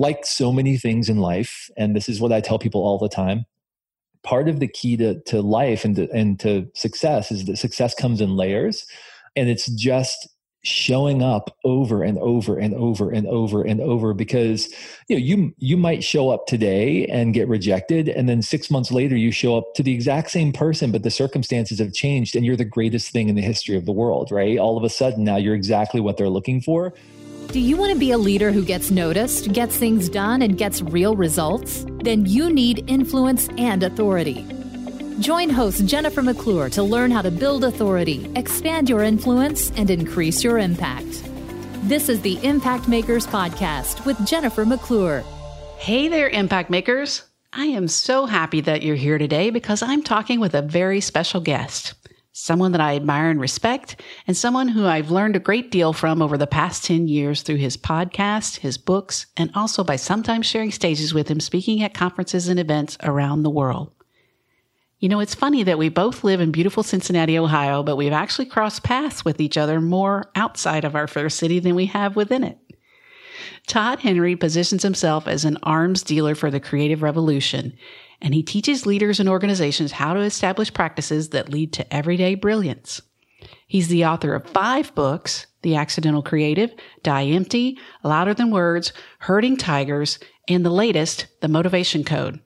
like so many things in life, and this is what I tell people all the time. Part of the key to, to life and to, and to success is that success comes in layers. And it's just showing up over and over and over and over and over because you know you you might show up today and get rejected and then 6 months later you show up to the exact same person but the circumstances have changed and you're the greatest thing in the history of the world right all of a sudden now you're exactly what they're looking for do you want to be a leader who gets noticed, gets things done, and gets real results? Then you need influence and authority. Join host Jennifer McClure to learn how to build authority, expand your influence, and increase your impact. This is the Impact Makers Podcast with Jennifer McClure. Hey there, Impact Makers. I am so happy that you're here today because I'm talking with a very special guest someone that I admire and respect, and someone who I've learned a great deal from over the past 10 years through his podcast, his books, and also by sometimes sharing stages with him speaking at conferences and events around the world. You know, it's funny that we both live in beautiful Cincinnati, Ohio, but we've actually crossed paths with each other more outside of our fair city than we have within it. Todd Henry positions himself as an arms dealer for the creative revolution, and he teaches leaders and organizations how to establish practices that lead to everyday brilliance. He's the author of five books The Accidental Creative, Die Empty, Louder Than Words, Herding Tigers, and the latest, The Motivation Code.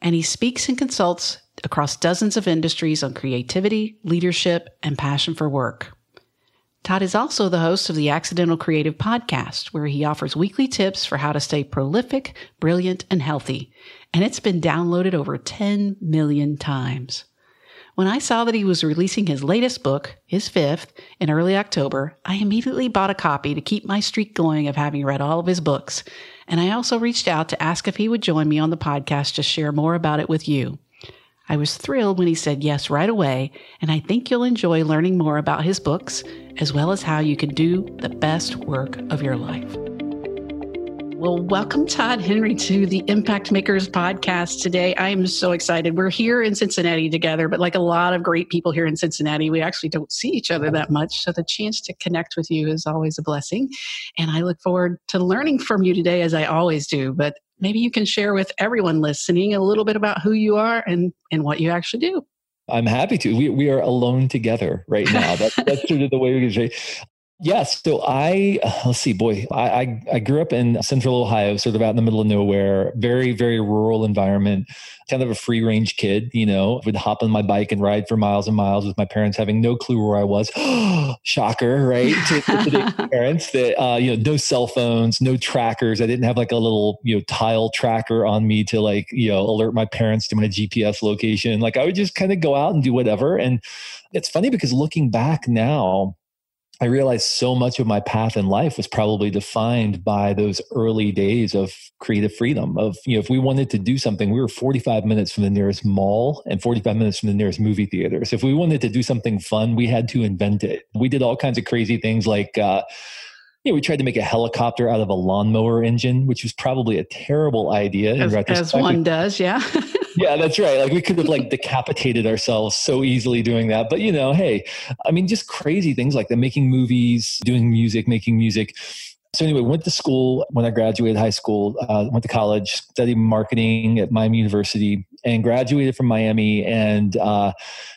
And he speaks and consults across dozens of industries on creativity, leadership, and passion for work. Todd is also the host of the Accidental Creative podcast, where he offers weekly tips for how to stay prolific, brilliant, and healthy and it's been downloaded over 10 million times. When I saw that he was releasing his latest book, his fifth, in early October, I immediately bought a copy to keep my streak going of having read all of his books. And I also reached out to ask if he would join me on the podcast to share more about it with you. I was thrilled when he said yes right away, and I think you'll enjoy learning more about his books, as well as how you can do the best work of your life. Well, welcome, Todd Henry, to the Impact Makers podcast today. I am so excited. We're here in Cincinnati together, but like a lot of great people here in Cincinnati, we actually don't see each other that much. So the chance to connect with you is always a blessing. And I look forward to learning from you today, as I always do. But maybe you can share with everyone listening a little bit about who you are and, and what you actually do. I'm happy to. We, we are alone together right now. That's, that's sort of the way we can say. Yes. So I, let's see, boy, I, I, I, grew up in central Ohio, sort of out in the middle of nowhere, very, very rural environment, kind of a free range kid, you know, would hop on my bike and ride for miles and miles with my parents having no clue where I was. Shocker, right? to, to parents that, uh, you know, no cell phones, no trackers. I didn't have like a little, you know, tile tracker on me to like, you know, alert my parents to my GPS location. Like I would just kind of go out and do whatever. And it's funny because looking back now, I realized so much of my path in life was probably defined by those early days of creative freedom. Of, you know, if we wanted to do something, we were 45 minutes from the nearest mall and 45 minutes from the nearest movie theater. So if we wanted to do something fun, we had to invent it. We did all kinds of crazy things like, uh, you know, we tried to make a helicopter out of a lawnmower engine, which was probably a terrible idea. As, as one does, yeah. yeah, that's right. Like we could have like decapitated ourselves so easily doing that. But you know, hey, I mean, just crazy things like that, making movies, doing music, making music. So anyway, went to school when I graduated high school. Uh, went to college, studied marketing at Miami University, and graduated from Miami. And uh,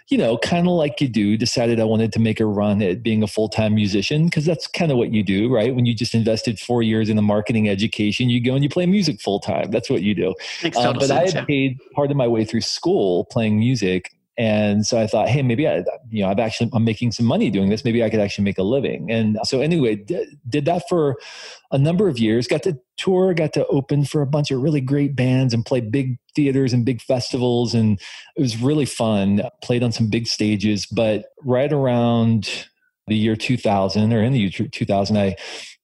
you know, kind of like you do, decided I wanted to make a run at being a full time musician because that's kind of what you do, right? When you just invested four years in a marketing education, you go and you play music full time. That's what you do. Uh, but sense, I had paid part of my way through school playing music and so I thought, hey, maybe I, you know, I've actually, I'm making some money doing this. Maybe I could actually make a living. And so anyway, did, did that for a number of years, got to tour, got to open for a bunch of really great bands and play big theaters and big festivals. And it was really fun. Played on some big stages, but right around the year 2000 or in the year 2000, I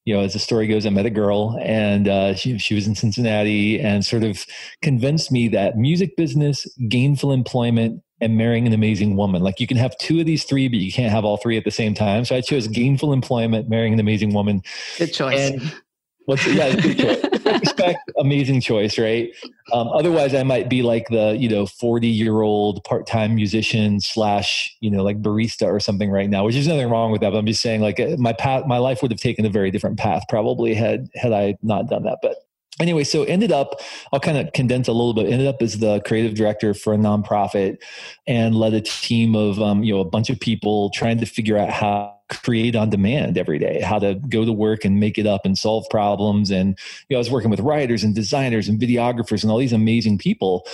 you know, as the story goes, I met a girl and uh, she, she was in Cincinnati and sort of convinced me that music business, gainful employment, and marrying an amazing woman. Like you can have two of these three, but you can't have all three at the same time. So I chose gainful employment, marrying an amazing woman. Good choice. And What's yeah, good choice. Respect, amazing choice, right? Um, otherwise, I might be like the you know forty year old part time musician slash you know like barista or something right now, which is nothing wrong with that. But I'm just saying like my path, my life would have taken a very different path probably had had I not done that. But anyway, so ended up, I'll kind of condense a little bit. Ended up as the creative director for a nonprofit, and led a team of um, you know a bunch of people trying to figure out how create on demand every day how to go to work and make it up and solve problems. And you know i was working with writers and designers and videographers and all these amazing people.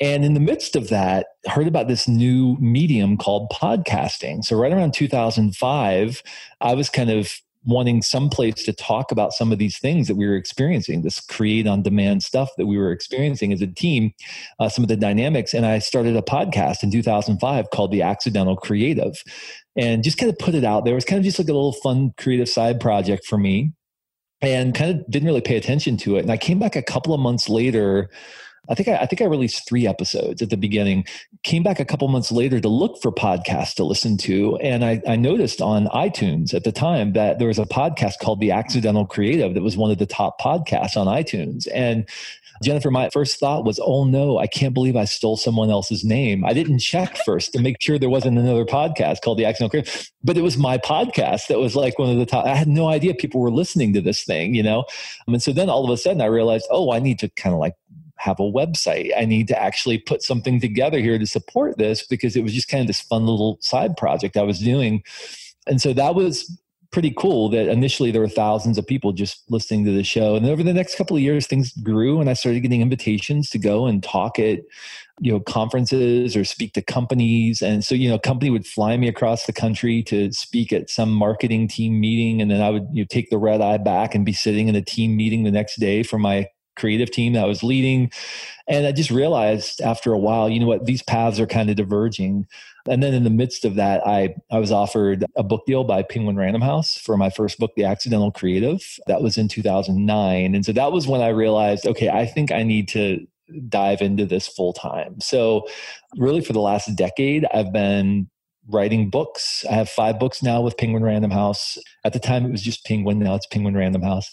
And in the midst of that heard about this new medium called podcasting. So right around 2005 i was kind of wanting some place to talk about some of these things that we were experiencing this create on demand stuff that we were experiencing as a team uh, some of the dynamics. And i started a podcast in 2005 called the accidental creative and just kind of put it out there it was kind of just like a little fun creative side project for me and kind of didn't really pay attention to it and i came back a couple of months later I think I, I, think I released three episodes at the beginning. Came back a couple months later to look for podcasts to listen to, and I, I noticed on iTunes at the time that there was a podcast called The Accidental Creative that was one of the top podcasts on iTunes. And Jennifer, my first thought was, oh no, I can't believe I stole someone else's name. I didn't check first to make sure there wasn't another podcast called The Accidental Creative, but it was my podcast that was like one of the top. I had no idea people were listening to this thing, you know? And so then all of a sudden I realized, oh, I need to kind of like have a website. I need to actually put something together here to support this because it was just kind of this fun little side project I was doing. And so that was pretty cool that initially there were thousands of people just listening to the show. And over the next couple of years things grew and i started getting invitations to go and talk at you know conferences or speak to companies. And so you know a company would fly me across the country to speak at some marketing team meeting. And then i would you know, take the red eye back and be sitting in a team meeting the next day for my creative team that I was leading. And I just realized after a while, you know what, these paths are kind of diverging. And then in the midst of that, I, I was offered a book deal by Penguin Random House for my first book, The Accidental Creative. That was in 2009. And so that was when I realized, okay, I think I need to dive into this full time. So, really, for the last decade, I've been writing books. I have five books now with Penguin Random House. At the time, it was just Penguin. Now it's Penguin Random House.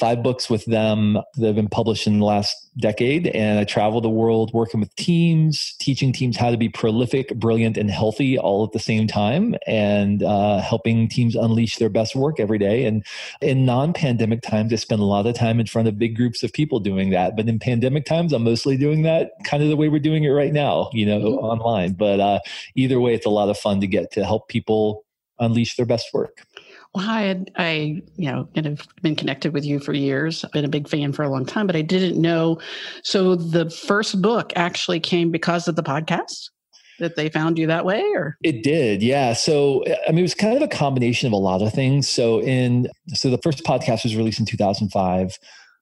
Five books with them that have been published in the last decade. And I travel the world working with teams, teaching teams how to be prolific, brilliant, and healthy all at the same time, and uh, helping teams unleash their best work every day. And in non pandemic times, I spend a lot of time in front of big groups of people doing that. But in pandemic times, I'm mostly doing that kind of the way we're doing it right now, you know, mm-hmm. online. But uh, either way, it's a lot of fun to get to help people unleash their best work. Well, I I you know kind of been connected with you for years. I've been a big fan for a long time, but I didn't know. So the first book actually came because of the podcast? That they found you that way or? It did yeah. So i mean it was kind of a combination of a lot of things. So in so the first podcast was released in 2005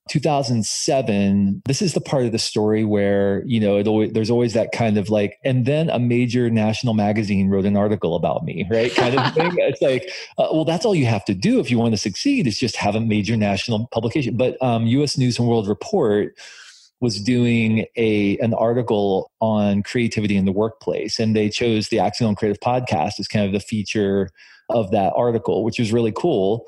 2007 this is the part of the story where you know always, there's always that kind of like and then a major national magazine wrote an article about me right? Kind of thing. It's like uh, well that's all you have to do if you want to succeed is just have a major national publication. But um, us news and world report was doing a an article on creativity in the workplace and they chose the accidental creative podcast as kind of the feature of that article which was really cool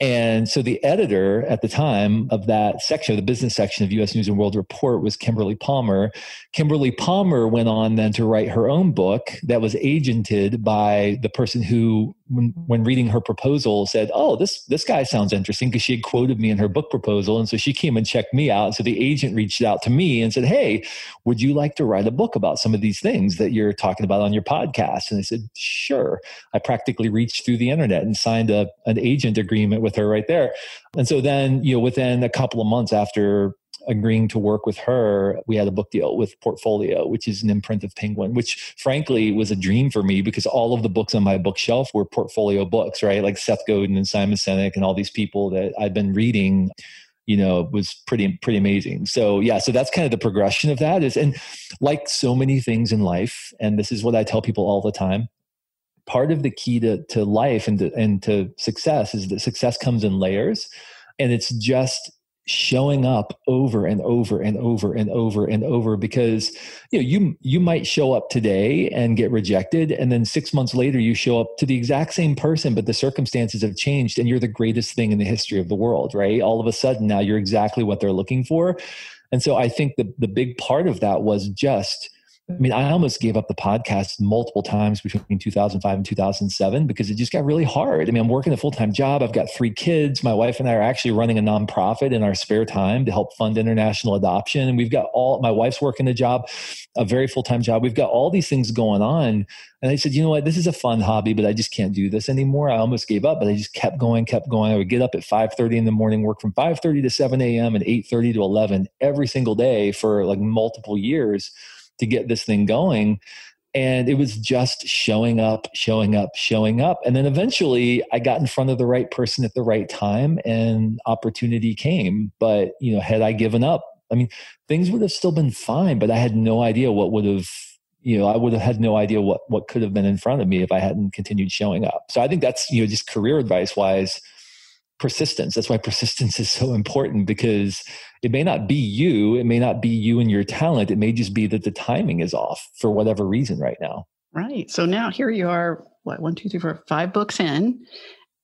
and so the editor at the time of that section, of the business section of US News and World Report was Kimberly Palmer. Kimberly Palmer went on then to write her own book that was agented by the person who when, when reading her proposal said, "Oh, this this guy sounds interesting," because she had quoted me in her book proposal, and so she came and checked me out. So the agent reached out to me and said, "Hey, would you like to write a book about some of these things that you're talking about on your podcast?" And I said, "Sure." I practically reached through the internet and signed a an agent agreement with her right there. And so then, you know, within a couple of months after agreeing to work with her, we had a book deal with Portfolio, which is an imprint of Penguin, which frankly was a dream for me because all of the books on my bookshelf were portfolio books, right? Like Seth Godin and Simon Sinek and all these people that I've been reading you know was pretty pretty amazing so yeah so that's kind of the progression of that is and like so many things in life and this is what i tell people all the time part of the key to, to life and to, and to success is that success comes in layers and it's just showing up over and over and over and over and over because you know you you might show up today and get rejected and then 6 months later you show up to the exact same person but the circumstances have changed and you're the greatest thing in the history of the world right? All of a sudden now you're exactly what they're looking for. And so i think the the big part of that was just I mean, I almost gave up the podcast multiple times between 2005 and 2007 because it just got really hard. I mean, I'm working a full time job. I've got three kids. My wife and I are actually running a nonprofit in our spare time to help fund international adoption. And we've got all, my wife's working a job, a very full time job. We've got all these things going on. And I said, you know what? This is a fun hobby, but I just can't do this anymore. I almost gave up, but I just kept going, kept going. I would get up at 5.30 in the morning, work from 5.30 to 7 a.m. and 8.30 to 11 every single day for like multiple years to get this thing going. And it was just showing up, showing up, showing up. And then eventually I got in front of the right person at the right time and opportunity came. But, you know, had I given up, I mean, things would have still been fine, but I had no idea what would have, you know, I would have had no idea what, what could have been in front of me if I hadn't continued showing up. So I think that's, you know, just career advice wise, persistence. That's why persistence is so important because it may not be you, it may not be you and your talent. It may just be that the timing is off for whatever reason right now. Right. So now here you are, what, one, two, three, four, five books in.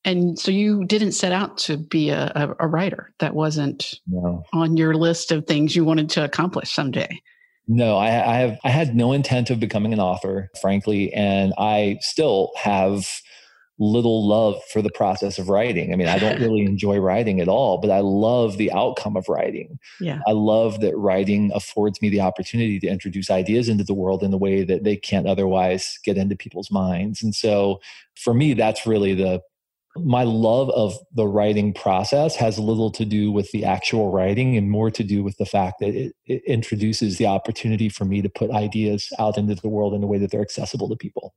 And so you didn't set out to be a, a, a writer. That wasn't no. on your list of things you wanted to accomplish someday. No, I, I have I had no intent of becoming an author, frankly, and I still have little love for the process of writing. I mean, I don't really enjoy writing at all, but I love the outcome of writing. Yeah. I love that writing affords me the opportunity to introduce ideas into the world in a way that they can't otherwise get into people's minds. And so for me, that's really the my love of the writing process has little to do with the actual writing and more to do with the fact that it, it introduces the opportunity for me to put ideas out into the world in a way that they're accessible to people.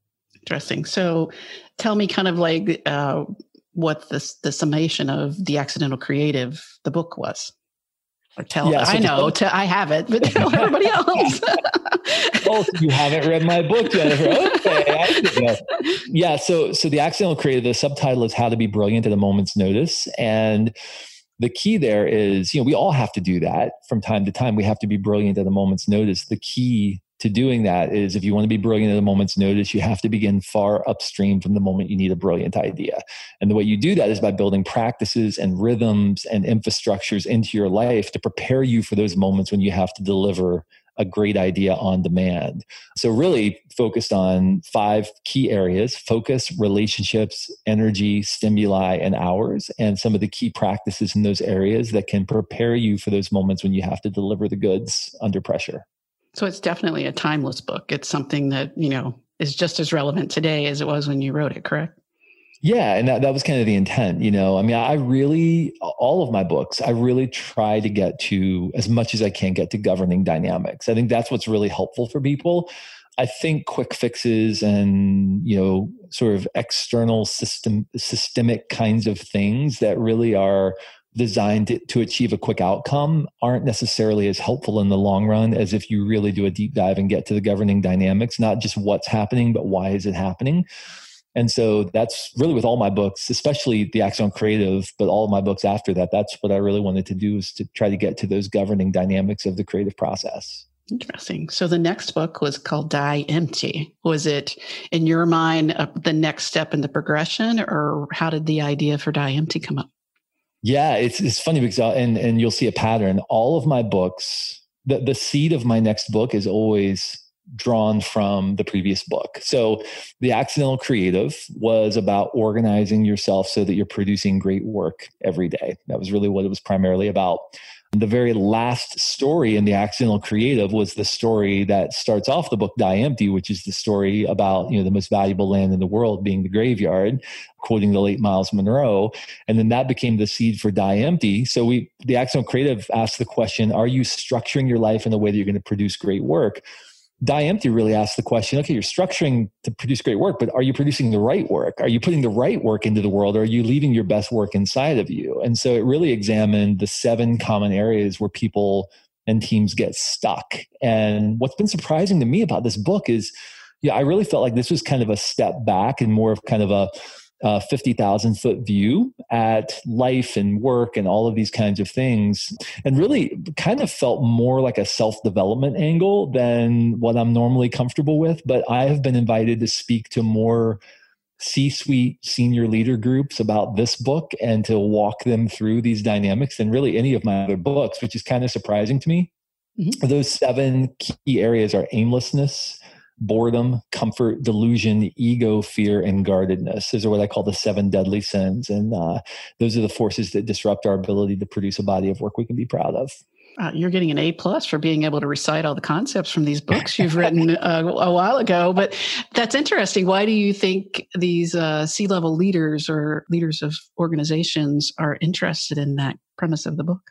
Interesting. So, tell me kind of like uh, what the the summation of the accidental creative the book was. Or tell yeah, so I know to, I have it, but tell everybody else. oh, you haven't read my book, Jennifer. Okay, Yeah, so so the accidental creative. The subtitle is "How to Be Brilliant at a Moment's Notice," and the key there is, you know, we all have to do that from time to time. We have to be brilliant at a moment's notice. The key to doing that is if you want to be brilliant at a moment's notice, you have to begin far upstream from the moment you need a brilliant idea. And the way you do that is by building practices and rhythms and infrastructures into your life to prepare you for those moments when you have to deliver a great idea on demand. So, really focused on five key areas focus, relationships, energy, stimuli, and hours, and some of the key practices in those areas that can prepare you for those moments when you have to deliver the goods under pressure. So it's definitely a timeless book. It's something that, you know, is just as relevant today as it was when you wrote it, correct? Yeah, and that, that was kind of the intent, you know. I mean, I really all of my books, I really try to get to as much as I can get to governing dynamics. I think that's what's really helpful for people. I think quick fixes and, you know, sort of external system systemic kinds of things that really are designed to, achieve a quick outcome aren't necessarily as helpful in the long run as if you really do a deep dive and get to the governing dynamics, not just what's happening, but why is it happening. And so that's really with all my books, especially the Accidental Creative, but all my books after that. That's what I really wanted to do is to try to get to those governing dynamics of the creative process. Interesting. So the next book was called Die Empty. Was it, in your mind, uh, the next step in the progression, or how did the idea for Die Empty come up? Yeah, it's it's funny because I'll, and and you'll see a pattern. All of my books, the the seed of my next book is always drawn from the previous book. So the accidental creative was about organizing yourself so that you're producing great work every day. That was really what it was primarily about. The very last story in the accidental creative was the story that starts off the book Die Empty, which is the story about you know the most valuable land in the world being the graveyard, quoting the late myles munroe and then that became the seed for Die Empty. So we the accidental creative asked the question: Are you structuring your life in a way that you're going to produce great work? Die Empty really asks the question okay, you're structuring to produce great work, but are you producing the right work? Are you putting the right work into the world? Or are you leaving your best work inside of you? And so it really examined the seven common areas where people and teams get stuck. And what's been surprising to me about this book is, yeah, I really felt like this was kind of a step back and more of kind of a uh, 50,000 foot view at life and work and all of these kinds of things. And really kind of felt more like a self development angle than what I'm normally comfortable with. But I have been invited to speak to more C suite senior leader groups about this book and to walk them through these dynamics than really any of my other books, which is kind of surprising to me. Mm-hmm. Those seven key areas are aimlessness, boredom, comfort, delusion, ego, fear, and guardedness. Those are what I call the seven deadly sins. And uh, those are the forces that disrupt our ability to produce a body of work we can be proud of. Uh, you're getting an A plus for being able to recite all the concepts from these books you've written uh, a while ago. But that's interesting. Why do you think these uh, C level leaders or leaders of organizations are interested in that premise of the book?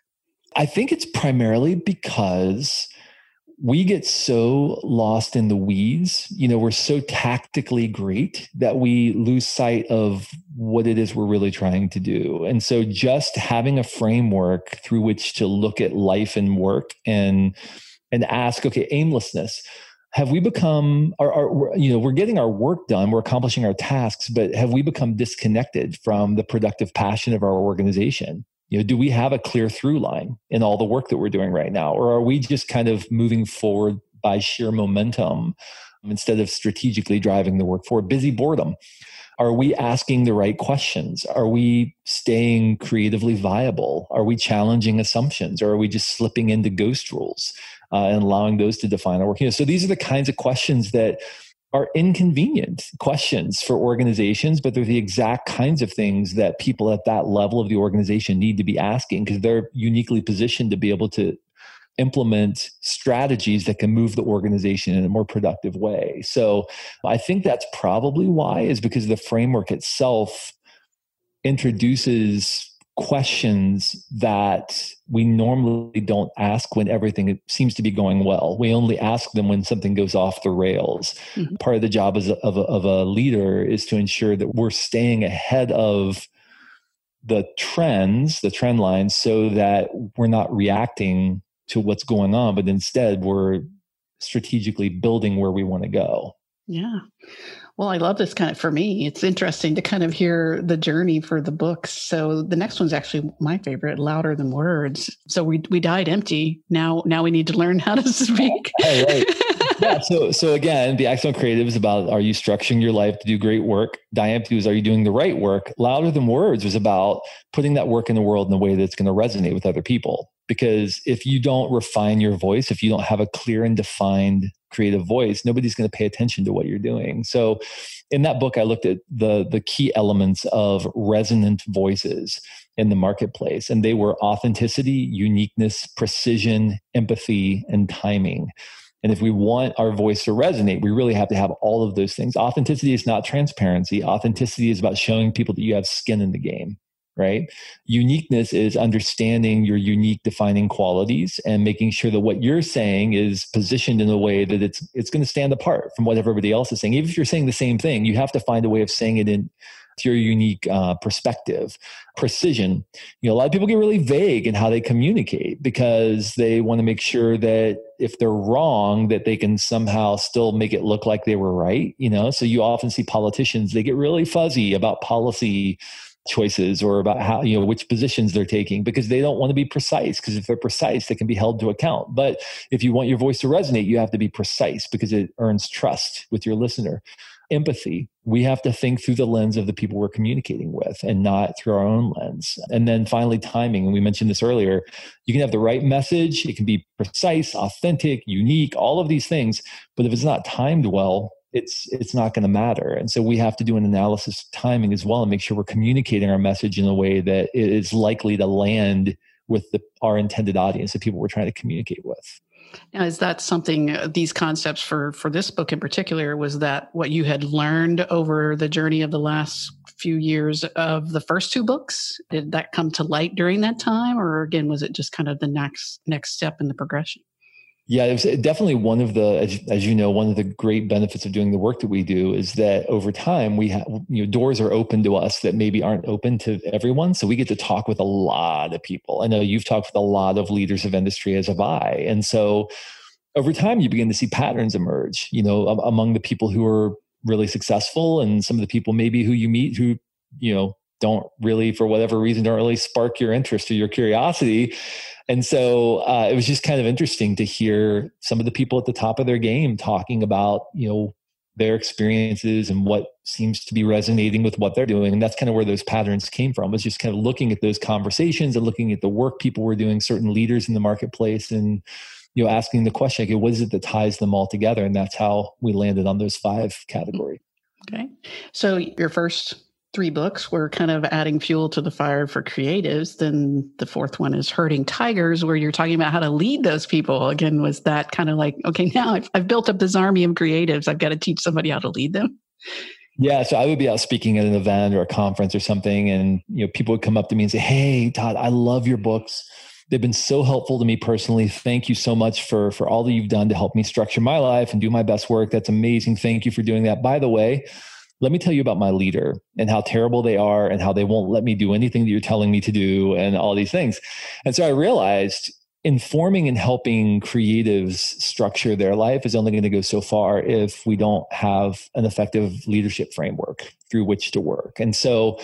I think it's primarily because we get so lost in the weeds. You know, we're so tactically great that we lose sight of what it is we're really trying to do. And so just having a framework through which to look at life and work and and ask, okay, aimlessness. Have we become our, our you know, we're getting our work done, we're accomplishing our tasks, but have we become disconnected from the productive passion of our organization? You know do we have a clear through line in all the work that we're doing right now? Or are we just kind of moving forward by sheer momentum instead of strategically driving the work forward? Busy boredom. Are we asking the right questions? Are we staying creatively viable? Are we challenging assumptions? Or are we just slipping into ghost rules uh, and allowing those to define our work? You know so these are the kinds of questions that are inconvenient questions for organizations, but they're the exact kinds of things that people at that level of the organization need to be asking because they're uniquely positioned to be able to implement strategies that can move the organization in a more productive way. So I think that's probably why, is because the framework itself introduces questions that we normally don't ask when everything seems to be going well. We only ask them when something goes off the rails. Mm-hmm. Part of the job as a, of, a, of a leader is to ensure that we're staying ahead of the trends, the trend lines, so that we're not reacting to what's going on, but instead we're strategically building where we want to go. Yeah. Well, I love this kind of for me. It's interesting to kind of hear the journey for the books. So the next one's actually my favorite, Louder Than Words. So we we died empty. Now now we need to learn how to speak. Yeah. So so again, the Accidental Creative is about are you structuring your life to do great work? Die empty was are you doing the right work? Louder Than Words was about putting that work in the world in a way that's going to resonate with other people. Because if you don't refine your voice, if you don't have a clear and defined creative voice, nobody's going to pay attention to what you're doing. So in that book, I looked at the, the key elements of resonant voices in the marketplace, and they were authenticity, uniqueness, precision, empathy, and timing. And if we want our voice to resonate, we really have to have all of those things. Authenticity is not transparency. Authenticity is about showing people that you have skin in the game right? Uniqueness is understanding your unique defining qualities and making sure that what you're saying is positioned in a way that it's it's going to stand apart from what everybody else is saying. Even if you're saying the same thing, you have to find a way of saying it in your unique uh, perspective. Precision. You know, a lot of people get really vague in how they communicate because they want to make sure that if they're wrong, that they can somehow still make it look like they were right. You know, so you often see politicians they get really fuzzy about policy choices or about how you know which positions they're taking because they don't want to be precise because if they're precise they can be held to account. But if you want your voice to resonate you have to be precise because it earns trust with your listener. Empathy. We have to think through the lens of the people we're communicating with and not through our own lens. And then finally timing and we mentioned this earlier. You can have the right message it can be precise authentic unique all of these things but if it's not timed well it's it's not going to matter. And so we have to do an analysis of timing as well and make sure we're communicating our message in a way that is likely to land with the, our intended audience the people we're trying to communicate with. Now is that something uh, these concepts for for this book in particular was that what you had learned over the journey of the last few years of the first two books? Did that come to light during that time? Or again was it just kind of the next next step in the progression yeah, it was definitely one of the, as, as, you know, one of the great benefits of doing the work that we do is that over time we have, you know, doors are open to us that maybe aren't open to everyone. So we get to talk with a lot of people. I know you've talked with a lot of leaders of industry, as have I. And so over time, you begin to see patterns emerge, you know, among the people who are really successful and some of the people maybe who you meet who, you know, don't really, for whatever reason, don't really spark your interest or your curiosity and so uh, it was just kind of interesting to hear some of the people at the top of their game talking about, you know, their experiences and what seems to be resonating with what they're doing. And that's kind of where those patterns came from, was just kind of looking at those conversations and looking at the work people were doing, certain leaders in the marketplace and you know, asking the question, okay, what is it that ties them all together? And that's how we landed on those five categories. Okay. So your first three books were kind of adding fuel to the fire for creatives. Then the fourth one is Herding Tigers, where you're talking about how to lead those people. Again, was that kind of like, okay, now I've, I've built up this army of creatives. I've got to teach somebody how to lead them. Yeah, so I would be out speaking at an event or a conference or something, and you know, people would come up to me and say, "Hey, Todd, I love your books. They've been so helpful to me personally. Thank you so much for for all that you've done to help me structure my life and do my best work. That's amazing. Thank you for doing that. By the way, let me tell you about my leader and how terrible they are and how they won't let me do anything that you're telling me to do and all these things. And so I realized informing and helping creatives structure their life is only going to go so far if we don't have an effective leadership framework through which to work. And so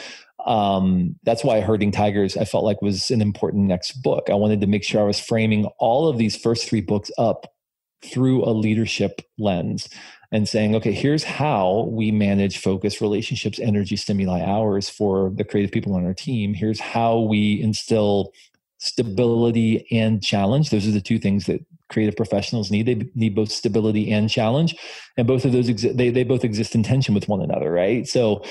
um, that's why herding tigers i felt like was an important next book i wanted to make sure i was framing all of these first three books up through a leadership lens and saying, okay, here's how we manage focus, relationships, energy, stimuli, hours for the creative people on our team. Here's how we instill stability and challenge. Those are the two things that creative professionals need. They need both stability and challenge, and both of those exi- they they both exist in tension with one another, right? So,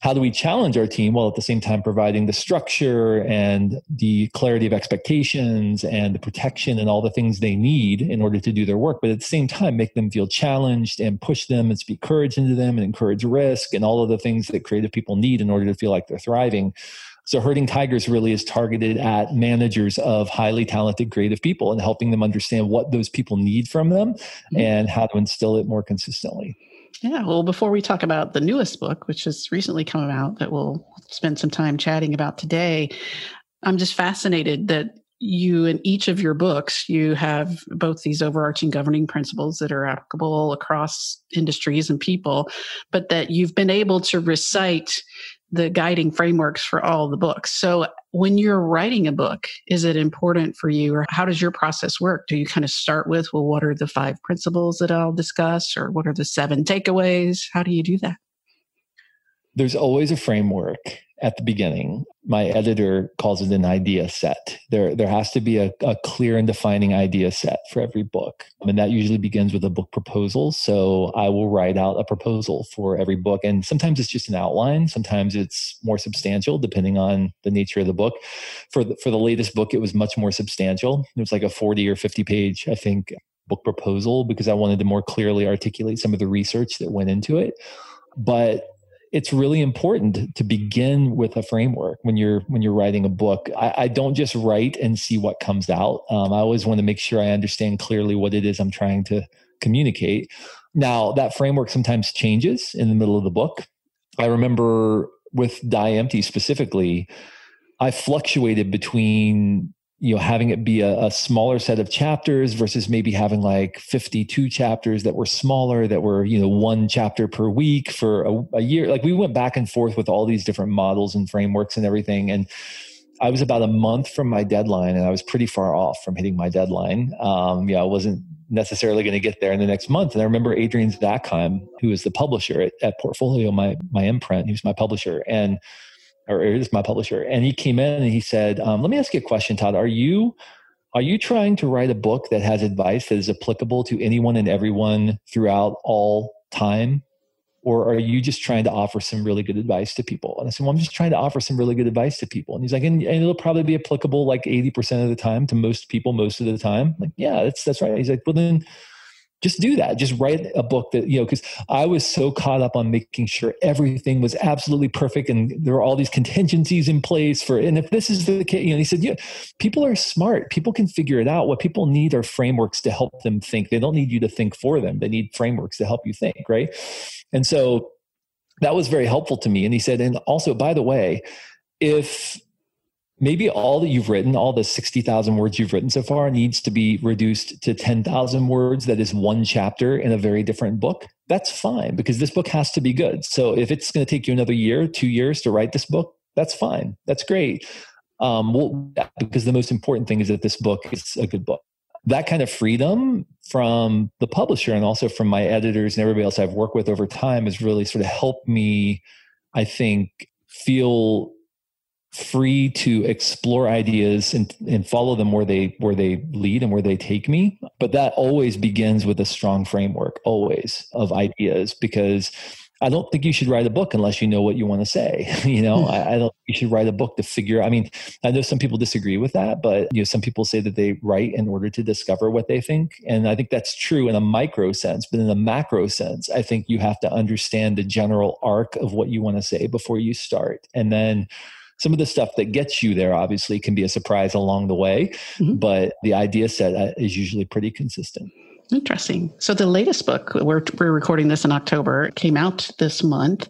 how do we challenge our team while at the same time providing the structure and the clarity of expectations and the protection and all the things they need in order to do their work, but at the same time make them feel challenged and push them and speak courage into them and encourage risk and all of the things that creative people need in order to feel like they're thriving. So Herding Tigers really is targeted at managers of highly talented creative people and helping them understand what those people need from them mm-hmm. and how to instill it more consistently. Yeah, well, before we talk about the newest book, which has recently come out that we'll spend some time chatting about today, I'm just fascinated that you in each of your books you have both these overarching governing principles that are applicable across industries and people but that you've been able to recite the guiding frameworks for all the books. So when you're writing a book, is it important for you or how does your process work? Do you kind of start with, well, what are the five principles that I'll discuss or what are the seven takeaways? How do you do that? There's always a framework at the beginning. My editor calls it an idea set. There, there has to be a, a, clear and defining idea set for every book. And that usually begins with a book proposal. So I will write out a proposal for every book. And sometimes it's just an outline. Sometimes it's more substantial, depending on the nature of the book. For the, for the latest book, it was much more substantial. It was like a 40 or 50 page, I think, book proposal because I wanted to more clearly articulate some of the research that went into it. But it's really important to begin with a framework when you're when you're writing a book. I, I don't just write and see what comes out. Um, I always want to make sure I understand clearly what it is I'm trying to communicate. Now that framework sometimes changes in the middle of the book. I remember with Die Empty specifically, I fluctuated between you know having it be a, a, smaller set of chapters versus maybe having like 52 chapters that were smaller that were you know one chapter per week for a, a, year. Like we went back and forth with all these different models and frameworks and everything and i was about a month from my deadline and i was pretty far off from hitting my deadline. Um, yeah i wasn't necessarily going to get there in the next month and i remember adrian zackheim who is the publisher at, at portfolio my my imprint he was my publisher and or is my publisher, and he came in and he said, um, "Let me ask you a question, Todd. Are you are you trying to write a book that has advice that is applicable to anyone and everyone throughout all time?" Or are you just trying to offer some really good advice to people? And I said, Well, I'm just trying to offer some really good advice to people. And he's like, and, and it'll probably be applicable like 80% of the time to most people most of the time. I'm like, yeah, that's that's right. He's like, well then just do that. Just write a book that you know because i was so caught up on making sure everything was absolutely perfect and there were all these contingencies in place for and if this is the case you know he said yeah people are smart. People can figure it out. What people need are frameworks to help them think. They don't need you to think for them. They need frameworks to help you think right? And so that was very helpful to me. And he said and also by the way if maybe all that you've written, all the 60,000 words you've written so far, needs to be reduced to 10,000 words. That is one chapter in a very different book. That's fine because this book has to be good. So if it's going to take you another year, two years to write this book, that's fine. That's great. Um, because the most important thing is that this book is a good book. That kind of freedom from the publisher and also from my editors and everybody else I've worked with over time has really sort of helped me, I think, feel free to explore ideas and, and follow them where they where they lead and where they take me But that always begins with a strong framework, always of ideas, because I don't think you should write a book unless you know what you want to say. you know, hmm. I, I, don't. You should write a book to figure. I mean, I know some people disagree with that, but you know, some people say that they write in order to discover what they think, and I think that's true in a micro sense. But in a macro sense, I think you have to understand the general arc of what you want to say before you start, and then some of the stuff that gets you there obviously can be a surprise along the way, mm-hmm. but the idea set uh, is usually pretty consistent. Interesting. So the latest book, we're, we're recording this in October, came out this month,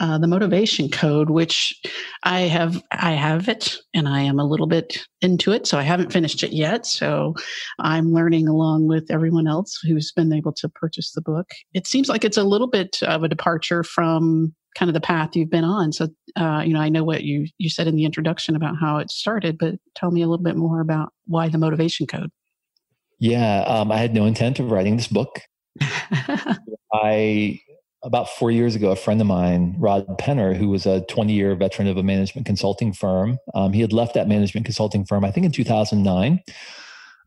uh, the Motivation Code, which I have I have it, and I am a little bit into it. So I haven't finished it yet. So I'm learning along with everyone else who's been able to purchase the book. It seems like it's a little bit of a departure from kind of the path you've been on. So uh, you know, I know what you you said in the introduction about how it started, but tell me a little bit more about why the Motivation Code. Yeah, um, I had no intent of writing this book. I about four years ago, a friend of mine, Rod Penner, who was a 20 year veteran of a management consulting firm, um, he had left that management consulting firm, I think in 2009.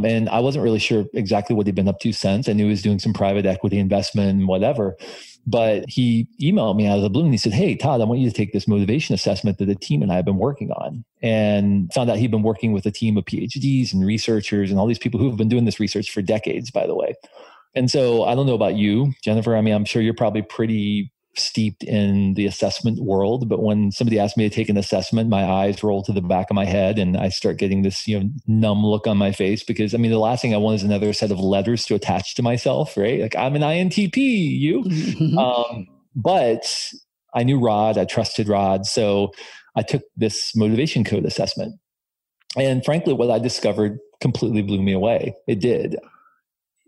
And I wasn't really sure exactly what he'd been up to since. I knew he was doing some private equity investment and whatever. But he emailed me out of the blue and he said, Hey, Todd, I want you to take this motivation assessment that the team and I have been working on. And found out he'd been working with a team of PhDs and researchers and all these people who have been doing this research for decades, by the way. And so I don't know about you, Jennifer. I mean, I'm sure you're probably pretty steeped in the assessment world, but when somebody asks me to take an assessment, my eyes roll to the back of my head and I start getting this, you know, numb look on my face because I mean, the last thing I want is another set of letters to attach to myself, right? Like I'm an INTP, you. Mm-hmm. Um, but I knew Rod, I trusted Rod. So I took this motivation code assessment. And frankly, what I discovered completely blew me away. It did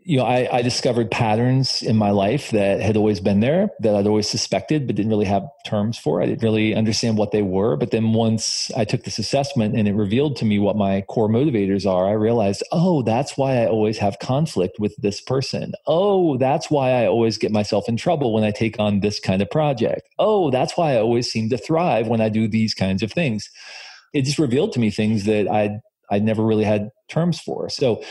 you know, I, I, discovered patterns in my life that had always been there that I'd always suspected, but didn't really have terms for. I didn't really understand what they were. But then once I took this assessment and it revealed to me what my core motivators are, I realized, oh, that's why I always have conflict with this person. Oh, that's why I always get myself in trouble when I take on this kind of project. Oh, that's why I always seem to thrive when I do these kinds of things. It just revealed to me things that I'd I'd never really had terms for. So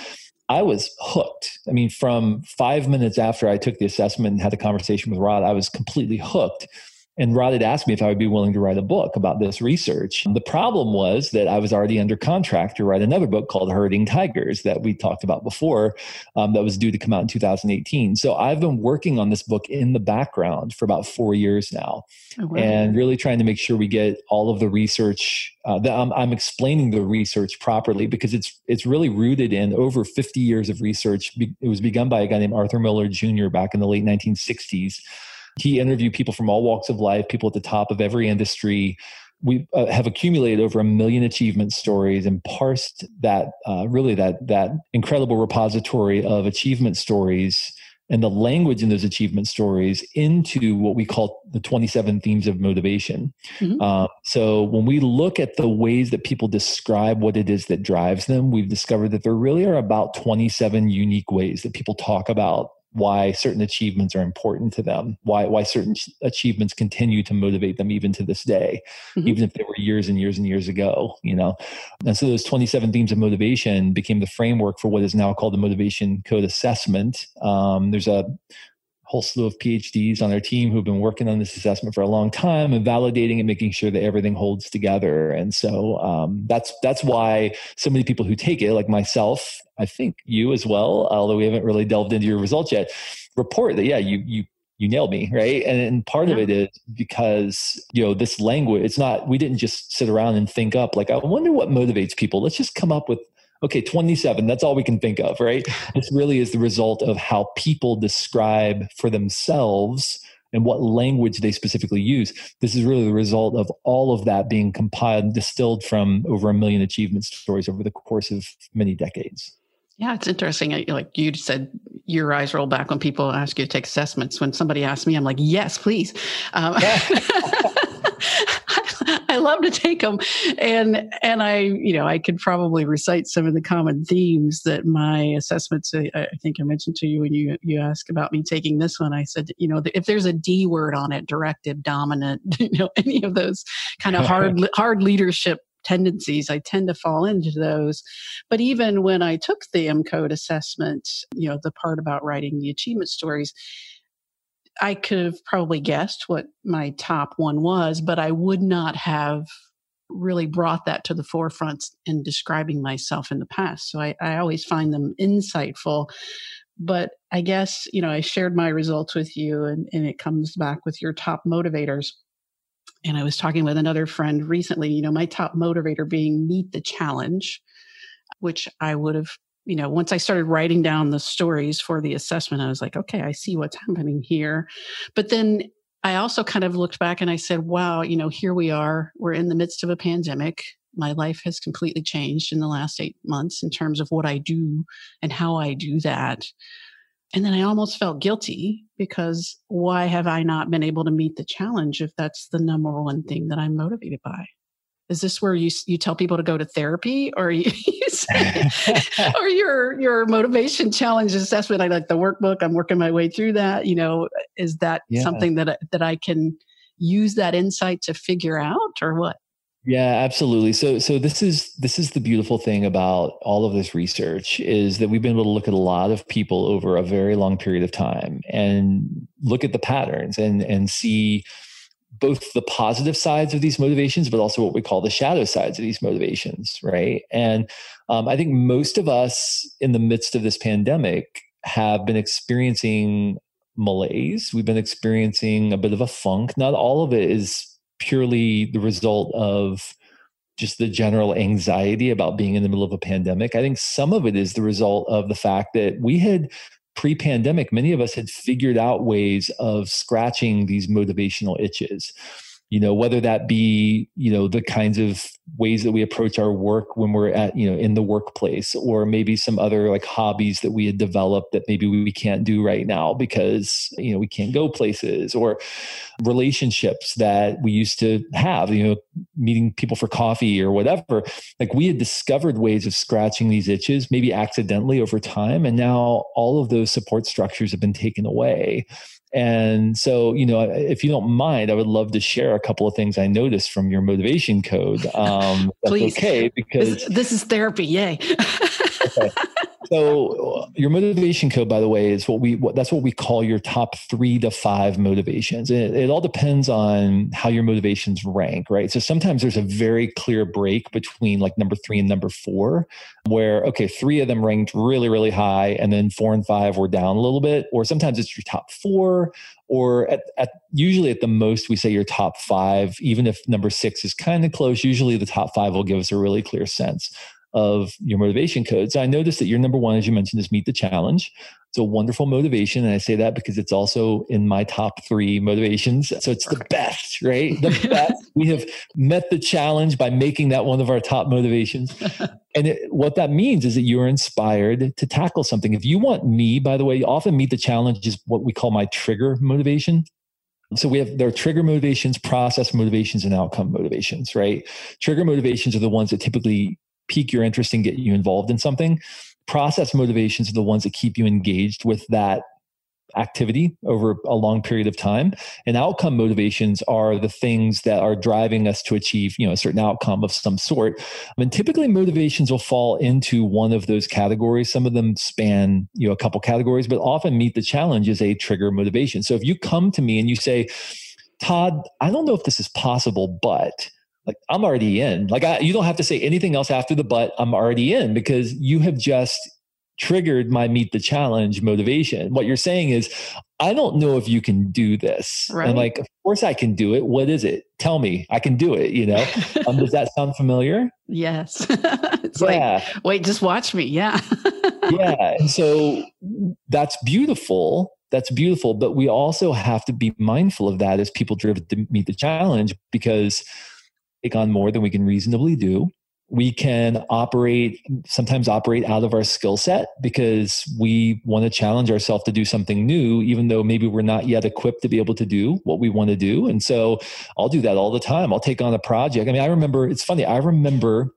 I was hooked. I mean, from five minutes after I took the assessment and had the conversation with Rod, I was completely hooked. And Rod had asked me if I would be willing to write a book about this research. The problem was that I was already under contract to write another book called Herding Tigers that we talked about before, um, that was due to come out in 2018. So I've been working on this book in the background for about four years now, oh, wow. and really trying to make sure we get all of the research. Uh, that I'm, I'm explaining the research properly because it's it's really rooted in over 50 years of research. It was begun by a guy named Arthur Miller Jr. back in the late 1960s he interviewed people from all walks of life, people at the top of every industry. We uh, have accumulated over a million achievement stories and parsed that uh, really that that incredible repository of achievement stories and the language in those achievement stories into what we call the 27 themes of motivation. Mm-hmm. Uh, so when we look at the ways that people describe what it is that drives them, we've discovered that there really are about 27 unique ways that people talk about why certain achievements are important to them, why why certain achievements continue to motivate them even to this day, mm-hmm. even if they were years and years and years ago, you know. And so those 27 themes of motivation became the framework for what is now called the motivation code assessment. Um, there's a whole slew of PhDs on our team who've been working on this assessment for a long time and validating and making sure that everything holds together. And so um, that's that's why so many people who take it, like myself, I think you as well, although we haven't really delved into your results yet, report that yeah, you you you nailed me right and, and part yeah. of it is because you know this language it's not we didn't just sit around and think up like i wonder what motivates people let's just come up with okay 27 that's all we can think of right this really is the result of how people describe for themselves and what language they specifically use this is really the result of all of that being compiled and distilled from over a million achievement stories over the course of many decades yeah, it's interesting. Like you said, your eyes roll back when people ask you to take assessments. When somebody asks me, I'm like, yes, please. Um, I love to take them, and and I you know I could probably recite some of the common themes that my assessments. Uh, I, I think I mentioned to you when you you asked about me taking this one. I said you know if there's a D word on it, directive, dominant, you know any of those kind of hard hard leadership tendencies. I tend to fall into those. But even when I took the M Code assessment, you know, the part about writing the achievement stories, I could have probably guessed what my top one was, but I would not have really brought that to the forefront in describing myself in the past. So I, I always find them insightful. But I guess, you know, I shared my results with you and, and it comes back with your top motivators. And I was talking with another friend recently, you know, my top motivator being meet the challenge, which I would have you know, once I started writing down the stories for the assessment, I was like, okay, I see what's happening here. But then I also kind of looked back and I said, wow, you know, here we are. We're in the midst of a pandemic. My life has completely changed in the last eight months in terms of what I do and how I do that. And then I almost felt guilty because why have I not been able to meet the challenge if that's the number one thing that I'm motivated by? Is this where you you tell people to go to therapy, or you, you say, or your your motivation challenge assessment? I like the workbook. I'm working my way through that. You know, is that yeah. something that that I can use that insight to figure out, or what? Yeah, absolutely. So so this is this is the beautiful thing about all of this research is that we've been able to look at a lot of people over a very long period of time and look at the patterns and and see both the positive sides of these motivations, but also what we call the shadow sides of these motivations, right? And um, I think most of us in the midst of this pandemic have been experiencing malaise. We've been experiencing a bit of a funk. Not all of it is purely the result of just the general anxiety about being in the middle of a pandemic. I think some of it is the result of the fact that we had pre pandemic, many of us had figured out ways of scratching these motivational itches you know whether that be you know the kinds of ways that we approach our work when we're at you know in the workplace or maybe some other like hobbies that we had developed that maybe we can't do right now because you know we can't go places or relationships that we used to have you know meeting people for coffee or whatever. Like we had discovered ways of scratching these itches maybe accidentally over time and now all of those support structures have been taken away and so, you know, if you don't mind, I would love to share a couple of things I noticed from your motivation code. Um, Please. okay, because this, this is therapy. Yay. okay. So uh, your motivation code, by the way, is what we what, that's what we call your top three to five motivations. It, it all depends on how your motivations rank, right? So sometimes there's a very clear break between like number three and number four, where okay, three of them ranked really really high, and then four and five were down a little bit, or sometimes it's your top four, or at, at usually at the most we say your top five even if number six is kind of close usually the top five will give us a really clear sense of your motivation codes. I noticed that your number one, as you mentioned, is meet the challenge. It's a wonderful motivation. And I say that because it's also in my top three motivations. So it's the best, right? The best. we have met the challenge by making that one of our top motivations. and it, what that means is that you're inspired to tackle something. If you want me, by the way, often meet the challenge is what we call my trigger motivation. So we have there are trigger motivations, process motivations, and outcome motivations, right? Trigger motivations are the ones that typically pique your interest and get you involved in something. Process motivations are the ones that keep you engaged with that activity over a long period of time. And outcome motivations are the things that are driving us to achieve you know a certain outcome of some sort. I mean, typically motivations will fall into one of those categories. Some of them span you know a couple categories but often meet the challenge is a trigger motivation. So if you come to me and you say todd i don't know if this is possible but like I'm already in. Like I, you don't have to say anything else after the but. I'm already in because you have just triggered my meet the challenge motivation. What you're saying is, I don't know if you can do this. Right. I'm like, of course I can do it. What is it? Tell me. I can do it. You know. um, does that sound familiar? Yes. it's yeah. like, wait, just watch me. Yeah. yeah. And so that's beautiful that's beautiful but we also have to be mindful of that as people driven to meet the challenge because take on more than we can reasonably do. We can operate, sometimes operate out of our skill set because we want to challenge ourselves to do something new, even though maybe we're not yet equipped to be able to do what we want to do. And so I'll do that all the time. I'll take on a project. I mean, I remember, it's funny, I remember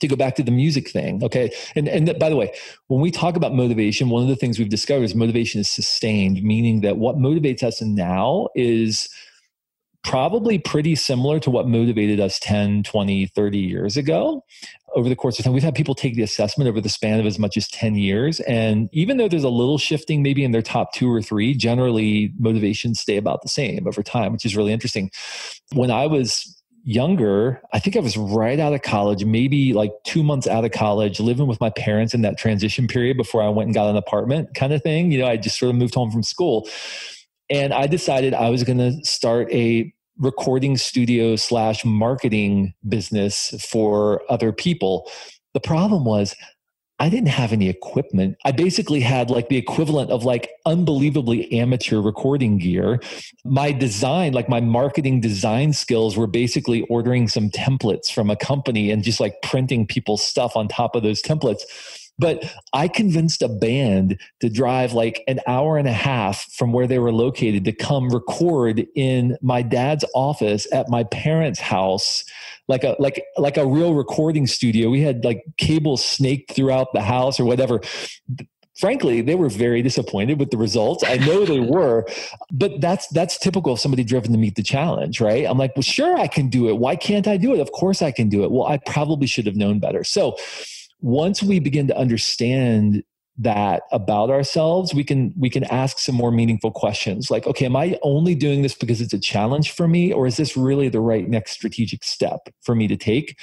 to go back to the music thing okay and and by the way when we talk about motivation one of the things we've discovered is motivation is sustained meaning that what motivates us now is probably pretty similar to what motivated us 10, 20, 30 years ago. Over the course of time, we've had people take the assessment over the span of as much as 10 years. And even though there's a little shifting maybe in their top two or three, generally motivations stay about the same over time, which is really interesting. When I was younger, I think I was right out of college, maybe like two months out of college, living with my parents in that transition period before I went and got an apartment kind of thing. You know, I just sort of moved home from school. And I decided I was going to start a recording studio slash marketing business for other people. The problem was I didn't have any equipment. I basically had like the equivalent of like unbelievably amateur recording gear. My design, like my marketing design skills were basically ordering some templates from a company and just like printing people's stuff on top of those templates. But I convinced a band to drive like an hour and a half from where they were located to come record in my dad's office at my parents' house like a like like a real recording studio. We had like cables snaked throughout the house or whatever. Frankly, they were very disappointed with the results. I know they were, but that's that's typical of somebody driven to meet the challenge, right? I'm like, well, sure, I can do it. Why can't I do it? Of course, I can do it. Well, I probably should have known better. So, once we begin to understand that about ourselves we can we can ask some more meaningful questions. Like okay am i only doing this because it's a challenge for me or is this really the right next strategic step for me to take?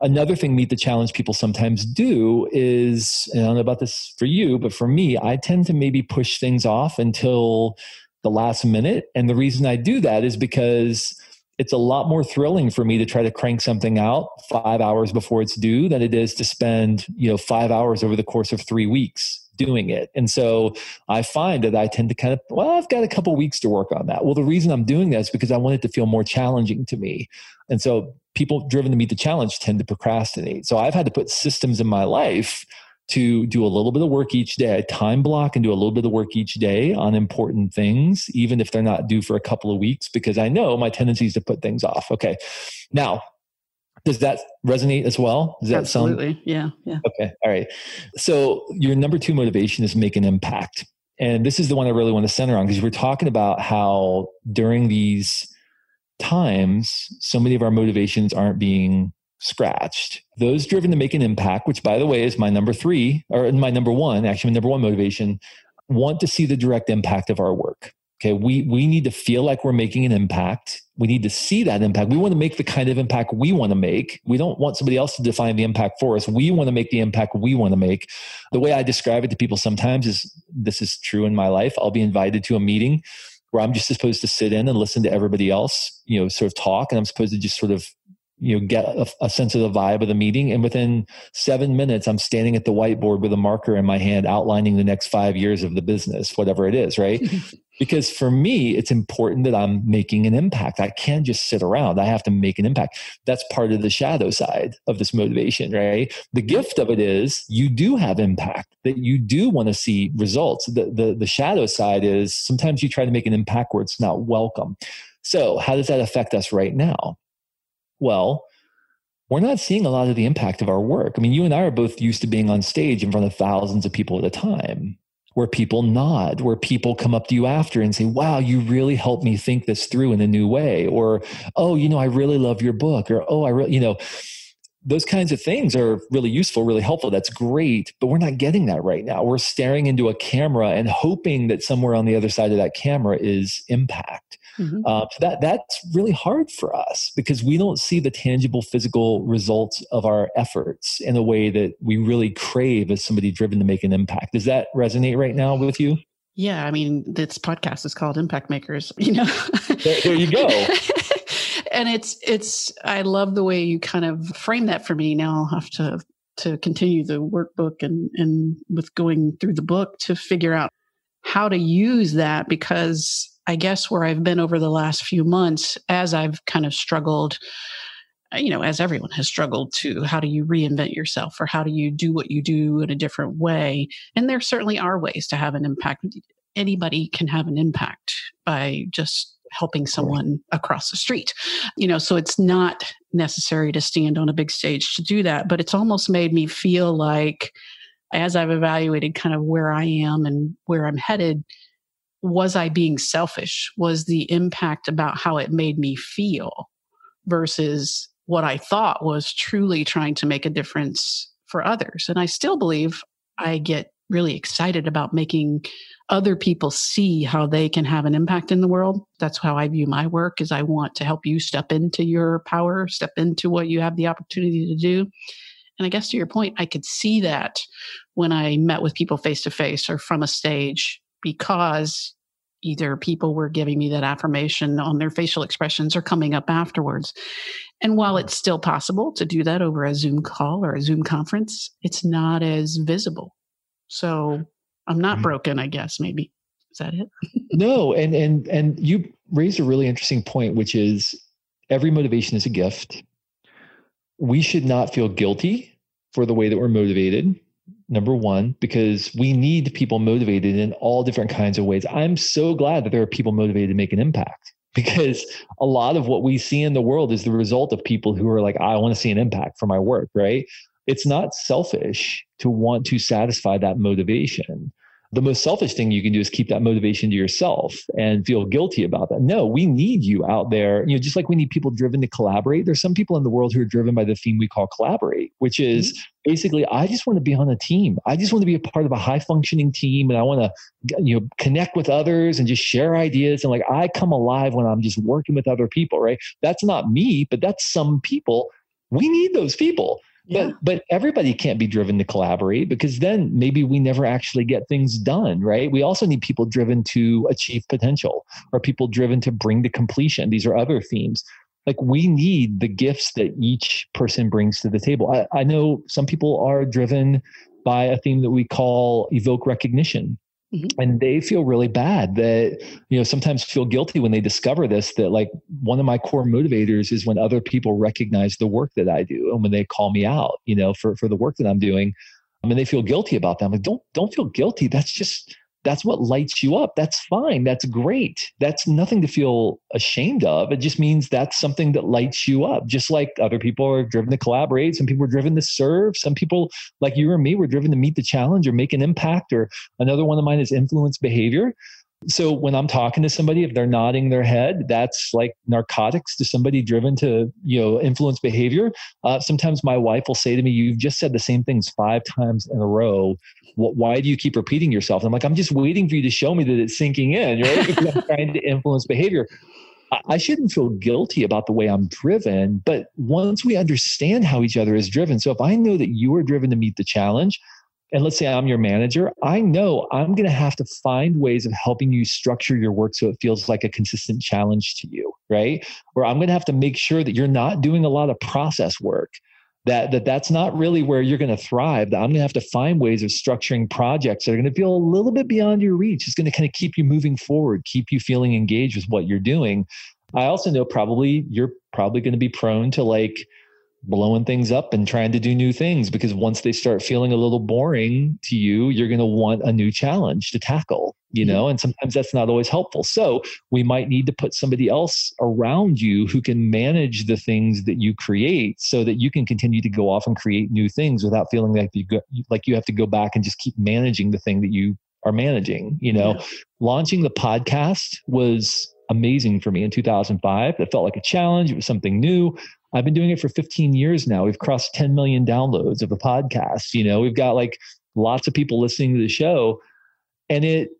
Another thing meet the challenge people sometimes do is i don't know about this for you but for me i tend to maybe push things off until the last minute. And the reason i do that is because it's a lot more thrilling for me to try to crank something out five hours before it's due than it is to spend you know five hours over the course of three weeks doing it. And so i find that i tend to kind of well i've got a couple weeks to work on that. Well the reason i'm doing that is because i want it to feel more challenging to me. And so people driven to meet the challenge tend to procrastinate. So i've had to put systems in my life to do a little bit of work each day, time block and do a little bit of work each day on important things, even if they're not due for a couple of weeks, because I know my tendency is to put things off. Okay. Now, does that resonate as well? Does that Absolutely. Sound... Yeah. Yeah. Okay. All right. So your number two motivation is make an impact. And this is the one I really want to center on because we're talking about how during these times, so many of our motivations aren't being scratched. Those driven to make an impact, which by the way is my number three, or my number one, actually my number one motivation, want to see the direct impact of our work. Okay, we we need to feel like we're making an impact. We need to see that impact. We want to make the kind of impact we want to make. We don't want somebody else to define the impact for us. We want to make the impact we want to make. The way I describe it to people sometimes is this is true in my life. I'll be invited to a meeting where I'm just supposed to sit in and listen to everybody else, you know, sort of talk, and I'm supposed to just sort of you know get a, a, sense of the vibe of the meeting. And within seven minutes i'm standing at the whiteboard with a marker in my hand outlining the next five years of the business whatever it is right? Because for me it's important that i'm making an impact. I can't just sit around. I have to make an impact. That's part of the shadow side of this motivation right? The gift of it is you do have impact that you do want to see results. The, the, the shadow side is sometimes you try to make an impact where it's not welcome. So how does that affect us right now well, we're not seeing a lot of the impact of our work. I mean, you and I are both used to being on stage in front of thousands of people at a time, where people nod, where people come up to you after and say, Wow, you really helped me think this through in a new way. Or, Oh, you know, I really love your book. Or, Oh, I really, you know, those kinds of things are really useful, really helpful. That's great. But we're not getting that right now. We're staring into a camera and hoping that somewhere on the other side of that camera is impact. Mm-hmm. Uh, so that that's really hard for us because we don't see the tangible physical results of our efforts in a way that we really crave as somebody driven to make an impact. Does that resonate right now with you? Yeah, I mean, this podcast is called Impact Makers. You know, there, there you go. and it's it's. I love the way you kind of frame that for me. Now I'll have to to continue the workbook and and with going through the book to figure out how to use that because I guess where I've been over the last few months as I've kind of struggled, uh, you know, as everyone has struggled to how do you reinvent yourself or how do you do what you do in a different way? And there certainly are ways to have an impact. Anybody can have an impact by just helping someone across the street. You know, so it's not necessary to stand on a big stage to do that, but it's almost made me feel like as I've evaluated kind of where I am and where I'm headed, was I being selfish? Was the impact about how it made me feel versus what I thought was truly trying to make a difference for others? And I still believe I get really excited about making other people see how they can have an impact in the world. That's how I view my work is I want to help you step into your power, step into what you have the opportunity to do. And I guess to your point, I could see that when I met with people face to face or from a stage because either people were giving me that affirmation on their facial expressions or coming up afterwards. And while it's still possible to do that over a Zoom call or a Zoom conference, it's not as visible. So I'm not mm-hmm. broken, I guess, maybe. Is that it? no, and and and you raised a really interesting point, which is every motivation is a gift. We should not feel guilty for the way that we're motivated number one, because we need people motivated in all different kinds of ways. I'm so glad that there are people motivated to make an impact because a lot of what we see in the world is the result of people who are like, I want to see an impact for my work, right? It's not selfish to want to satisfy that motivation the most selfish thing you can do is keep that motivation to yourself and feel guilty about that. No, we need you out there. You know, just like we need people driven to collaborate. There's some people in the world who are driven by the theme we call collaborate, which is mm-hmm. basically, I just want to be on a team. I just want to be a part of a high functioning team and I want to, you know, connect with others and just share ideas. And like, I come alive when I'm just working with other people, right? That's not me, but that's some people. We need those people. But but everybody can't be driven to collaborate because then maybe we never actually get things done, right? We also need people driven to achieve potential or people driven to bring to completion. These are other themes. Like we need the gifts that each person brings to the table. I, I know some people are driven by a theme that we call evoke recognition Mm-hmm. And they feel really bad that, you know, sometimes feel guilty when they discover this that like one of my core motivators is when other people recognize the work that I do and when they call me out, you know, for, for the work that I'm doing. I mean, they feel guilty about that. I'm like, don't, don't feel guilty. That's just, that's what lights you up. That's fine. That's great. That's nothing to feel ashamed of. It just means that's something that lights you up. Just like other people are driven to collaborate. Some people are driven to serve. Some people, like you or me, were driven to meet the challenge or make an impact. Or another one of mine is influence behavior. So when I'm talking to somebody, if they're nodding their head, that's like narcotics to somebody driven to you know influence behavior. Uh, sometimes my wife will say to me, "You've just said the same things five times in a row why do you keep repeating yourself? And I'm like, I'm just waiting for you to show me that it's sinking in, right? because I'm trying to influence behavior. I shouldn't feel guilty about the way I'm driven, but once we understand how each other is driven, so if I know that you are driven to meet the challenge, and let's say I'm your manager, I know I'm going to have to find ways of helping you structure your work so it feels like a consistent challenge to you, right? Or I'm going to have to make sure that you're not doing a lot of process work that, that that's not really where you're going to thrive. That I'm going to have to find ways of structuring projects that are going to feel a little bit beyond your reach. It's going to kind of keep you moving forward, keep you feeling engaged with what you're doing. I also know probably you're probably going to be prone to like blowing things up and trying to do new things because once they start feeling a little boring to you, you're going to want a new challenge to tackle, you know, and sometimes that's not always helpful. So we might need to put somebody else around you who can manage the things that you create so that you can continue to go off and create new things without feeling like you go, like you have to go back and just keep managing the thing that you are managing, you know. Yeah. Launching the podcast was amazing for me in 2005. It felt like a challenge. It was something new. I've been doing it for 15 years now. We've crossed 10 million downloads of the podcast. You know, we've got like lots of people listening to the show, and it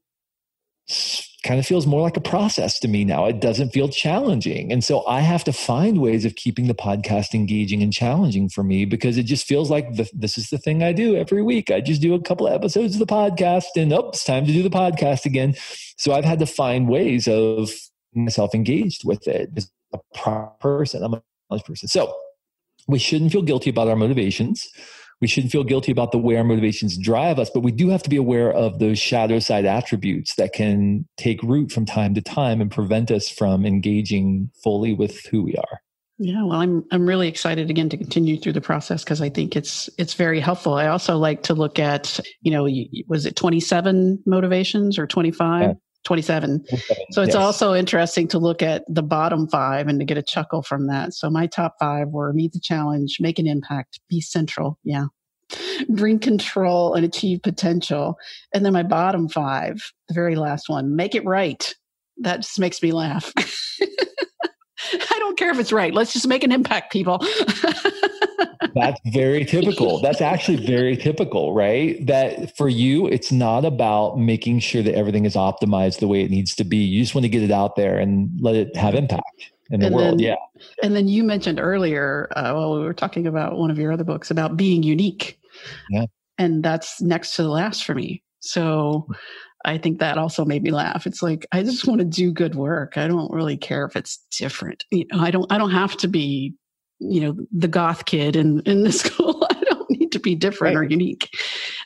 kind of feels more like a process to me now. It doesn't feel challenging. And so I have to find ways of keeping the podcast engaging and challenging for me because it just feels like the, this is the thing I do every week. I just do a couple of episodes of the podcast and oh, it's time to do the podcast again. So I've had to find ways of myself engaged with it as a person. I'm a person. So we shouldn't feel guilty about our motivations. We shouldn't feel guilty about the way our motivations drive us, but we do have to be aware of those shadow side attributes that can take root from time to time and prevent us from engaging fully with who we are. Yeah, well, I'm I'm really excited again to continue through the process because I think it's it's very helpful. I also like to look at you know was it 27 motivations or 25? Yeah. 27. So it's yes. also interesting to look at the bottom five and to get a chuckle from that. So my top five were meet the challenge, make an impact, be central. Yeah. bring control and achieve potential. And then my bottom five, the very last one, make it right. That just makes me laugh. I don't care if it's right. Let's just make an impact, people. That's very typical. That's actually very typical, right? That for you, it's not about making sure that everything is optimized the way it needs to be. You just want to get it out there and let it have impact in the and world. Then, yeah. And then you mentioned earlier, uh, while we were talking about one of your other books about being unique. Yeah. And that's next to the last for me. So I think that also made me laugh. It's like I just want to do good work. I don't really care if it's different. You know, I don't I don't have to be, you know, the goth kid in in the school. I don't need to be different right. or unique.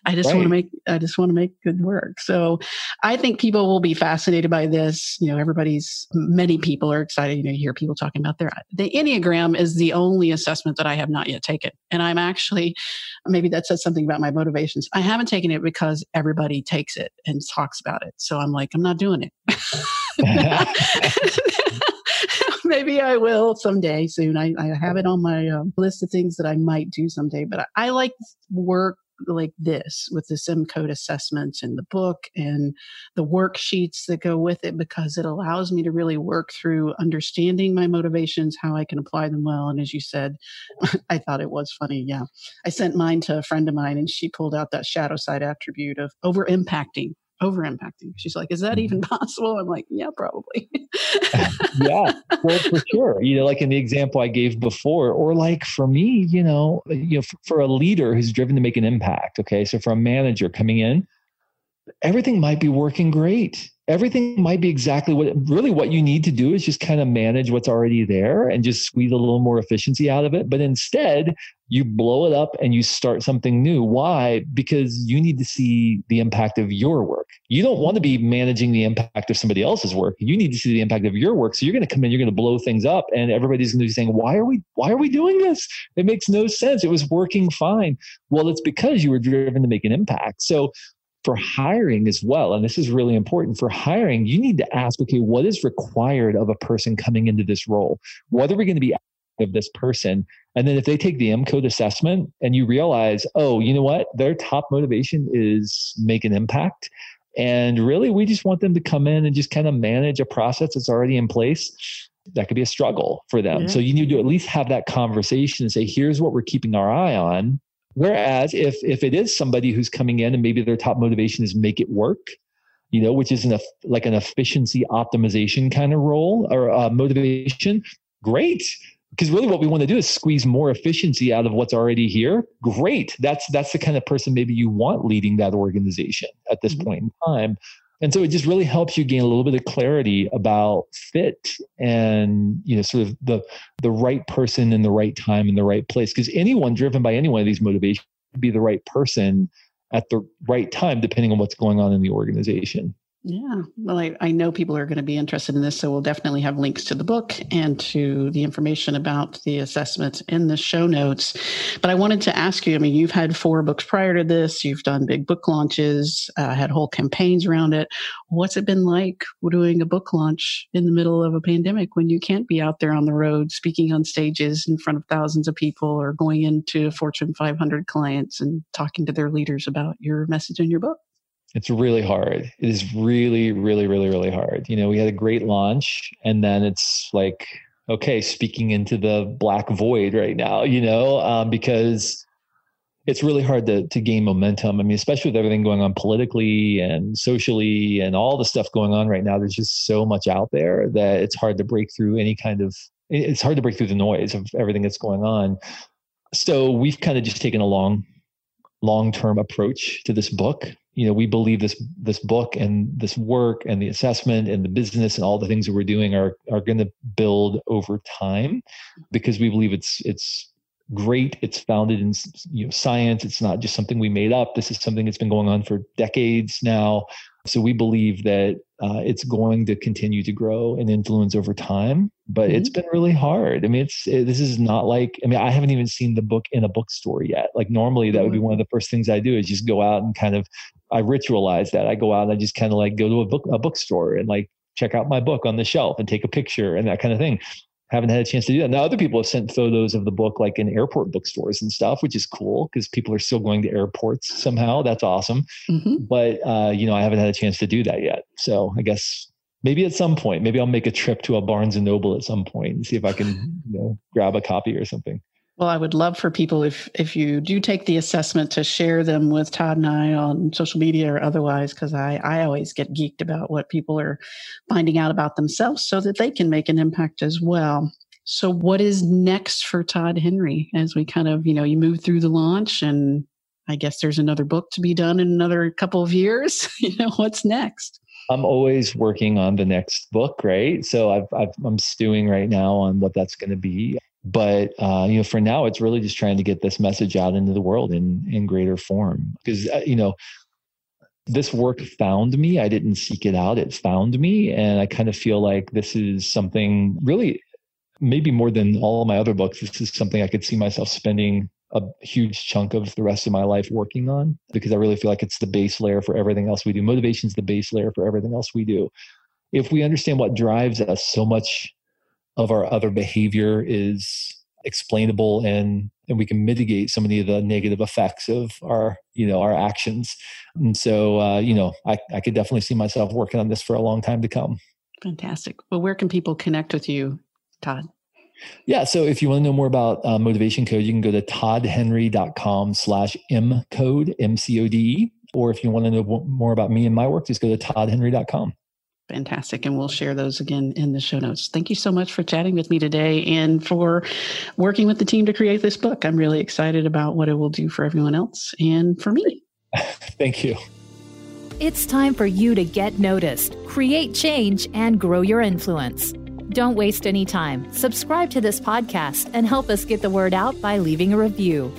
I just right. want to make I just want to make good work. So I think people will be fascinated by this. You know, everybody's many people are excited. You know, you hear people talking about their the Enneagram is the only assessment that I have not yet taken. And I'm actually maybe that says something about my motivations. I haven't taken it because everybody takes it and talks about it. So I'm like, I'm not doing it. maybe I will someday soon. I, I have it on my um, list of things that I might do someday, but I, I like work like this with the M code assessments and the book and the worksheets that go with it because it allows me to really work through understanding my motivations how i can apply them well and as you said i thought it was funny yeah i sent mine to a friend of mine and she pulled out that shadow side attribute of over impacting over impacting. She's like, is that even mm-hmm. possible? I'm like, yeah, probably. yeah, well, for sure. You know, like in the example I gave before, or like for me, you know, you know, for, for a leader who's driven to make an impact. Okay, so for a manager coming in, everything might be working great everything might be exactly what really what you need to do is just kind of manage what's already there and just squeeze a little more efficiency out of it. But instead you blow it up and you start something new. Why? Because you need to see the impact of your work. You don't want to be managing the impact of somebody else's work. You need to see the impact of your work. So you're going to come in you're going to blow things up and everybody's going to be saying why are we why are we doing this? It makes no sense. It was working fine. Well it's because you were driven to make an impact. So for hiring as well, and this is really important for hiring, you need to ask, okay, what is required of a person coming into this role? What are we going to be of this person? And then if they take the M code assessment and you realize, oh, you know what, their top motivation is make an impact. And really, we just want them to come in and just kind of manage a process that's already in place. That could be a struggle for them. Yeah. So you need to at least have that conversation and say, here's what we're keeping our eye on Whereas if if it is somebody who's coming in and maybe their top motivation is make it work, you know, which is an like an efficiency optimization kind of role or uh, motivation, great. Because really, what we want to do is squeeze more efficiency out of what's already here. Great. That's that's the kind of person maybe you want leading that organization at this mm-hmm. point in time. And so it just really helps you gain a little bit of clarity about fit and you know sort of the the right person in the right time in the right place. Because anyone driven by any one of these motivations be the right person at the right time, depending on what's going on in the organization. Yeah. Well, I, I know people are going to be interested in this, so we'll definitely have links to the book and to the information about the assessment in the show notes. But I wanted to ask you I mean, you've had four books prior to this, you've done big book launches, uh, had whole campaigns around it. What's it been like doing a book launch in the middle of a pandemic when you can't be out there on the road speaking on stages in front of thousands of people or going into Fortune 500 clients and talking to their leaders about your message in your book? It's really hard. It is really, really, really, really hard. You know, we had a great launch and then it's like, okay, speaking into the black void right now, you know, um, because it's really hard to, to gain momentum. I mean, especially with everything going on politically and socially and all the stuff going on right now, there's just so much out there that it's hard to break through any kind of, it's hard to break through the noise of everything that's going on. So we've kind of just taken a long, long term approach to this book. You know we believe this this book and this work and the assessment and the business and all the things that we're doing are are going to build over time because we believe it's it's great. It's founded in you know science. It's not just something we made up. This is something that's been going on for decades now so we believe that uh, it's going to continue to grow and influence over time, but mm-hmm. it's been really hard. I mean, it's it, this is not like I mean, I haven't even seen the book in a bookstore yet. Like normally, that would be mm-hmm. one of the first things I do is just go out and kind of I ritualize that. I go out and I just kind of like go to a book a bookstore and like check out my book on the shelf and take a picture and that kind of thing. Haven't had a chance to do that. Now, other people have sent photos of the book like in airport bookstores and stuff, which is cool because people are still going to airports somehow. That's awesome. Mm-hmm. But, uh, you know, I haven't had a chance to do that yet. So I guess maybe at some point, maybe I'll make a trip to a Barnes and Noble at some point and see if I can, you know, grab a copy or something. Well, I would love for people if if you do take the assessment to share them with Todd and I on social media or otherwise, because I I always get geeked about what people are finding out about themselves, so that they can make an impact as well. So, what is next for Todd Henry as we kind of you know you move through the launch, and I guess there's another book to be done in another couple of years. you know, what's next? I'm always working on the next book, right? So I've, I've I'm stewing right now on what that's going to be but uh, you know for now it's really just trying to get this message out into the world in in greater form. Because uh, you know this work found me. I didn't seek it out. It found me. And i kind of feel like this is something really maybe more than all my other books this is something i could see myself spending a huge chunk of the rest of my life working on because i really feel like it's the base layer for everything else we do. Motivation is the base layer for everything else we do. If we understand what drives us so much of our other behavior is explainable and and we can mitigate some of the, the negative effects of our you know our actions. And so uh, you know I, I could definitely see myself working on this for a long time to come. Fantastic. Well where can people connect with you todd? Yeah so if you want to know more about uh, motivation code you can go to toddhenry.com slash m code m-c-o-d-e or if you want to know more about me and my work just go to toddhenry.com Fantastic. And we'll share those again in the show notes. Thank you so much for chatting with me today and for working with the team to create this book. I'm really excited about what it will do for everyone else and for me. Thank you. It's time for you to get noticed, create change, and grow your influence. Don't waste any time. Subscribe to this podcast and help us get the word out by leaving a review.